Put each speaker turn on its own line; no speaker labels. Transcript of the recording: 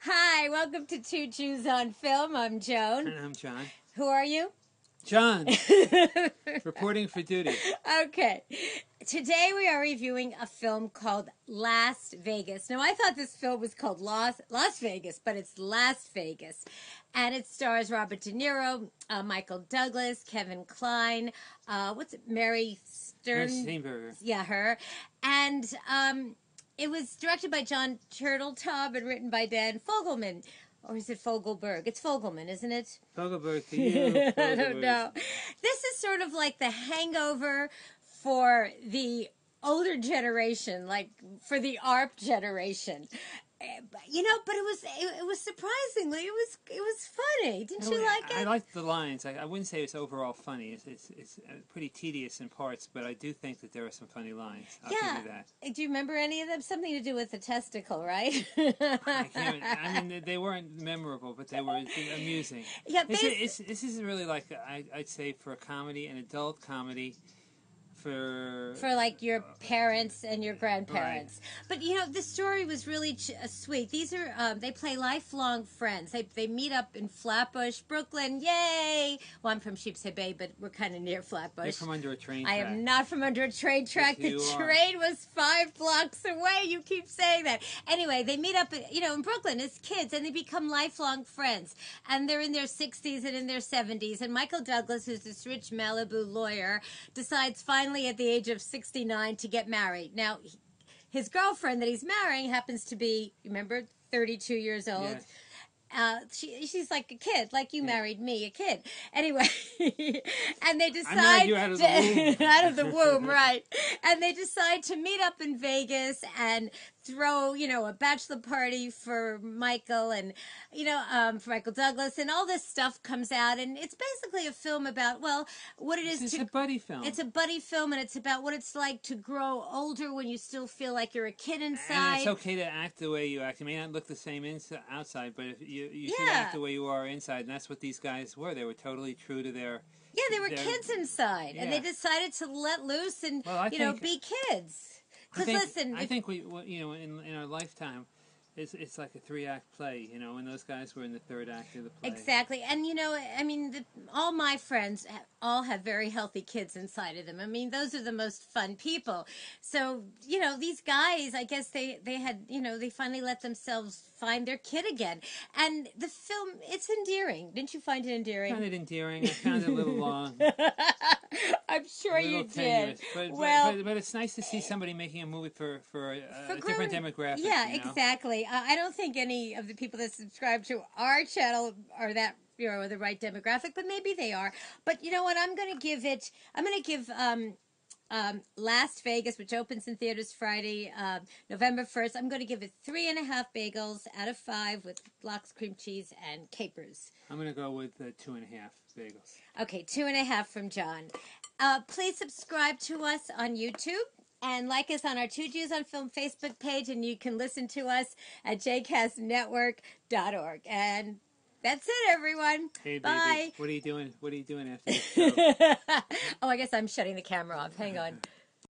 Hi, welcome to Two Jews on Film. I'm Joan.
And I'm John.
Who are you?
John, reporting for duty.
Okay. Today we are reviewing a film called Last Vegas. Now I thought this film was called Las Las Vegas, but it's Las Vegas, and it stars Robert De Niro, uh, Michael Douglas, Kevin Kline, uh, what's it, Mary Stern?
Steenburgen.
Yeah, her, and um, it was directed by Jon Turteltaub and written by Dan Fogelman. Or is it Fogelberg? It's Fogelman, isn't it?
Fogelberg to you.
I don't know. This is sort of like the hangover for the older generation, like for the AARP generation. Eh, You know, but it was it, it was surprisingly it was it was funny. Didn't you like it?
I liked the lines. I, I wouldn't say it's overall funny. It's, it's, it's uh, pretty tedious in parts, but I do think that there are some funny lines. I'll
yeah.
give you that.
Eh, Do you remember any of them? Something to do with the testicle, right?
I, I mean, they- they weren't memorable, but they were amusing.
Yeah,
This, is, this isn't really like, I, I'd say, for a comedy, an adult comedy, for...
for like your parents and your grandparents. But you know, the story was really ch- uh, sweet. These are um, they play lifelong friends. They they meet up in Flatbush, Brooklyn. Yay! Well, I'm from Sheepshead Bay, but we're kind of near Flatbush.
They're from under a train
I am not from under a train track.
Yes,
the
you are.
train was five blocks away. You keep saying that. Anyway, they meet up, you know, in Brooklyn as kids, and they become lifelong friends. And they're in their 60s and in their 70s. And Michael Douglas, who's this rich Malibu lawyer, decides finally at the age of 69 to get married. Now, his girlfriend that he's marrying happens to be, remember, 32 years old
Yes.
Uh, she, she's like a kid, like you married me, a kid. Anyway, and they decide
out of the
to- out of the womb, right? And they decide to meet up in Vegas and throw, you know, a bachelor party for Michael and, you know, um, for Michael Douglas, and all this stuff comes out, and it's basically a film about, well, what it is
It's
to
a buddy film.
it's a buddy film, and it's about what it's like to grow older when you still feel like you're a kid
And
inside.
it's okay to act the way you act. You may not look the same inside, outside, but if you you should
Yeah.
act the way you are inside, and that's what these guys were. They were totally true to their.
Yeah, they were
They're-
kids inside, and they decided to let loose and
Well,
you know be kids. Because listen,
I think we, you know, in in our lifetime, it's it's like a three act play. You know, and those guys were in the third act of the play.
exactly, and you know, I mean, the, all my friends all have very healthy kids inside of them. I mean, those are the most fun people. So you know, these guys, I guess they they had you know they finally let themselves find their kid again, and the film it's endearing. Didn't you find it
I
endearing?
found it endearing. I found it a little long,
sure you did.
But, but-
well,
but, but it's nice to see somebody making a movie for for a,
For
a different demographic.
Yeah,
you know?
exactly. Uh, I don't think any of the people that subscribe to our channel are that you know the right demographic, but maybe they are. But you know what? I'm going to give it. I'm going to give. Um, um, Last Vegas, which opens in theaters Friday, um, November 1st. I'm going to give it three and a half bagels out of five with lox, cream cheese, and capers.
I'm gonna go with uh, two and a half bagels.
Okay, two and a half from John. Uh, please subscribe to us on YouTube and like us on our Two Jews on Film Facebook page, and you can listen to us at jcastnetwork.org. And that's it, everyone.
Hey, baby,
Bye.
what are you doing? What are you doing after this show?
oh, I guess I'm shutting the camera off. Hang on.